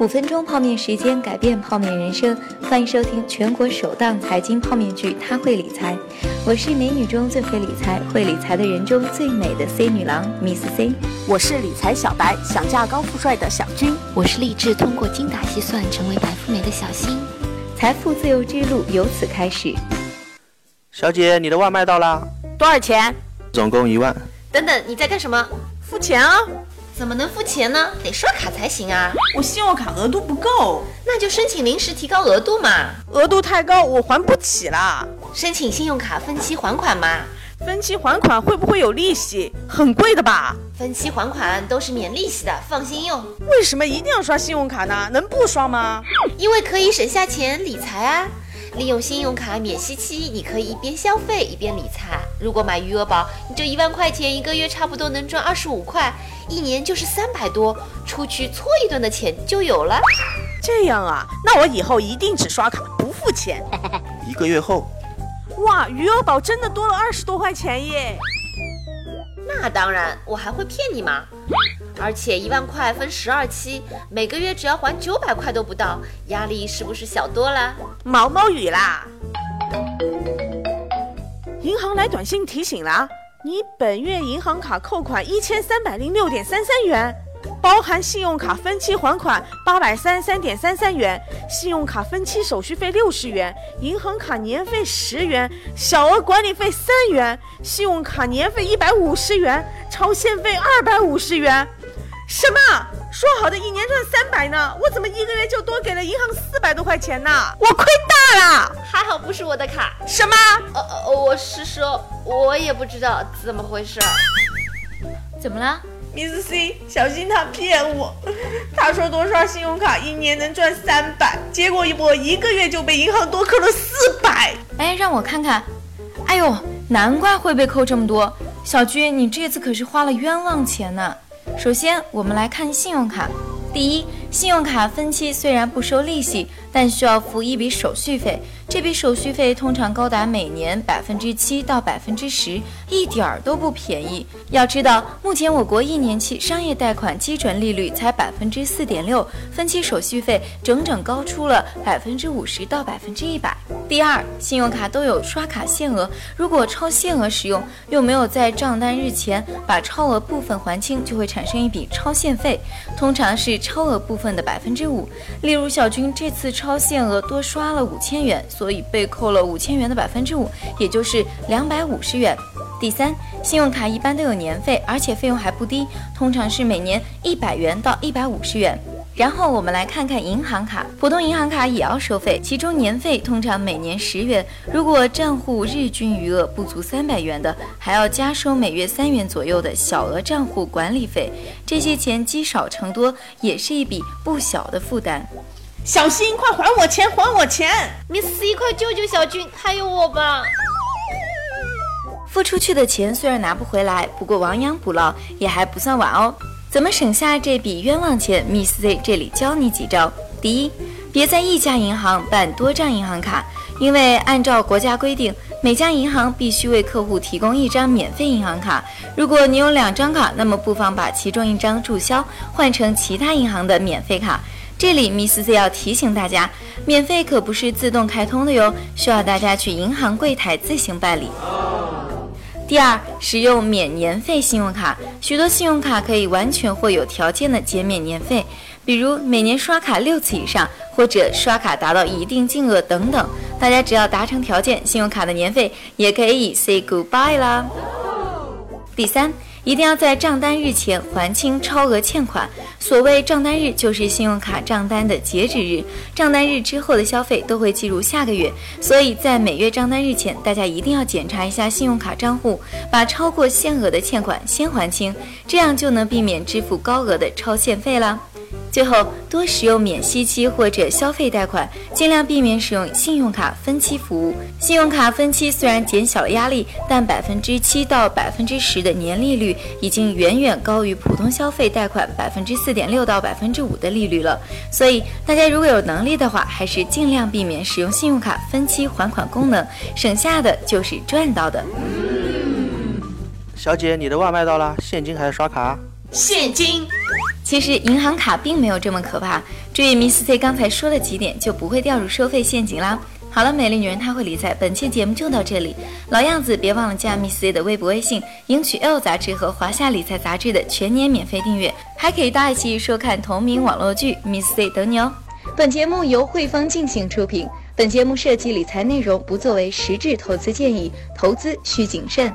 五分钟泡面时间，改变泡面人生。欢迎收听全国首档财经泡面剧《他会理财》，我是美女中最会理财、会理财的人中最美的 C 女郎 Miss C。我是理财小白，想嫁高富帅的小军。我是立志通过精打细算成为白富美的小新。财富自由之路由此开始。小姐，你的外卖到啦，多少钱？总共一万。等等，你在干什么？付钱啊！怎么能付钱呢？得刷卡才行啊！我信用卡额度不够，那就申请临时提高额度嘛。额度太高，我还不起啦。申请信用卡分期还款嘛。分期还款会不会有利息？很贵的吧？分期还款都是免利息的，放心用。为什么一定要刷信用卡呢？能不刷吗？因为可以省下钱理财啊。利用信用卡免息期，你可以一边消费一边理财。如果买余额宝，你这一万块钱一个月差不多能赚二十五块，一年就是三百多，出去搓一顿的钱就有了。这样啊，那我以后一定只刷卡不付钱。一个月后，哇，余额宝真的多了二十多块钱耶！那当然，我还会骗你吗？而且一万块分十二期，每个月只要还九百块都不到，压力是不是小多了？毛毛雨啦！银行来短信提醒啦，你本月银行卡扣款一千三百零六点三三元，包含信用卡分期还款八百三十三点三三元，信用卡分期手续费六十元，银行卡年费十元，小额管理费三元，信用卡年费一百五十元，超限费二百五十元。什么？说好的一年赚三百呢？我怎么一个月就多给了银行四百多块钱呢？我亏大了！还好不是我的卡。什么？呃呃，我是说，我也不知道怎么回事。怎么了，Miss C？小心他骗我，他说多刷信用卡一年能赚三百，结果我一个月就被银行多扣了四百。哎，让我看看。哎呦，难怪会被扣这么多。小军，你这次可是花了冤枉钱呢。首先，我们来看信用卡。第一，信用卡分期虽然不收利息，但需要付一笔手续费。这笔手续费通常高达每年百分之七到百分之十，一点儿都不便宜。要知道，目前我国一年期商业贷款基准利率才百分之四点六，分期手续费整整高出了百分之五十到百分之一百。第二，信用卡都有刷卡限额，如果超限额使用，又没有在账单日前把超额部分还清，就会产生一笔超限费，通常是超额部分的百分之五。例如，小军这次超限额多刷了五千元。所以被扣了五千元的百分之五，也就是两百五十元。第三，信用卡一般都有年费，而且费用还不低，通常是每年一百元到一百五十元。然后我们来看看银行卡，普通银行卡也要收费，其中年费通常每年十元，如果账户日均余额不足三百元的，还要加收每月三元左右的小额账户管理费。这些钱积少成多，也是一笔不小的负担。小新，快还我钱！还我钱！Miss C，快救救小军，还有我吧！付出去的钱虽然拿不回来，不过亡羊补牢也还不算晚哦。怎么省下这笔冤枉钱？Miss Z 这里教你几招。第一，别在一家银行办多张银行卡，因为按照国家规定，每家银行必须为客户提供一张免费银行卡。如果你有两张卡，那么不妨把其中一张注销，换成其他银行的免费卡。这里，Miss Z 要提醒大家，免费可不是自动开通的哟，需要大家去银行柜台自行办理。第二，使用免年费信用卡，许多信用卡可以完全或有条件的减免年费，比如每年刷卡六次以上，或者刷卡达到一定金额等等。大家只要达成条件，信用卡的年费也可以 say goodbye 啦。第三。一定要在账单日前还清超额欠款。所谓账单日，就是信用卡账单的截止日。账单日之后的消费都会计入下个月，所以在每月账单日前，大家一定要检查一下信用卡账户，把超过限额的欠款先还清，这样就能避免支付高额的超限费了。最后，多使用免息期或者消费贷款，尽量避免使用信用卡分期服务。信用卡分期虽然减小了压力，但百分之七到百分之十的年利率已经远远高于普通消费贷款百分之四点六到百分之五的利率了。所以，大家如果有能力的话，还是尽量避免使用信用卡分期还款功能，省下的就是赚到的。小姐，你的外卖到了，现金还是刷卡？现金。其实银行卡并没有这么可怕，注意 Miss C 刚才说的几点，就不会掉入收费陷阱啦。好了，美丽女人她会理财，本期节目就到这里。老样子，别忘了加 Miss C 的微博、微信，赢取 L 杂志和华夏理财杂志的全年免费订阅，还可以到爱奇艺收看同名网络剧《Miss C》等你哦。本节目由汇丰进行出品，本节目涉及理财内容，不作为实质投资建议，投资需谨慎。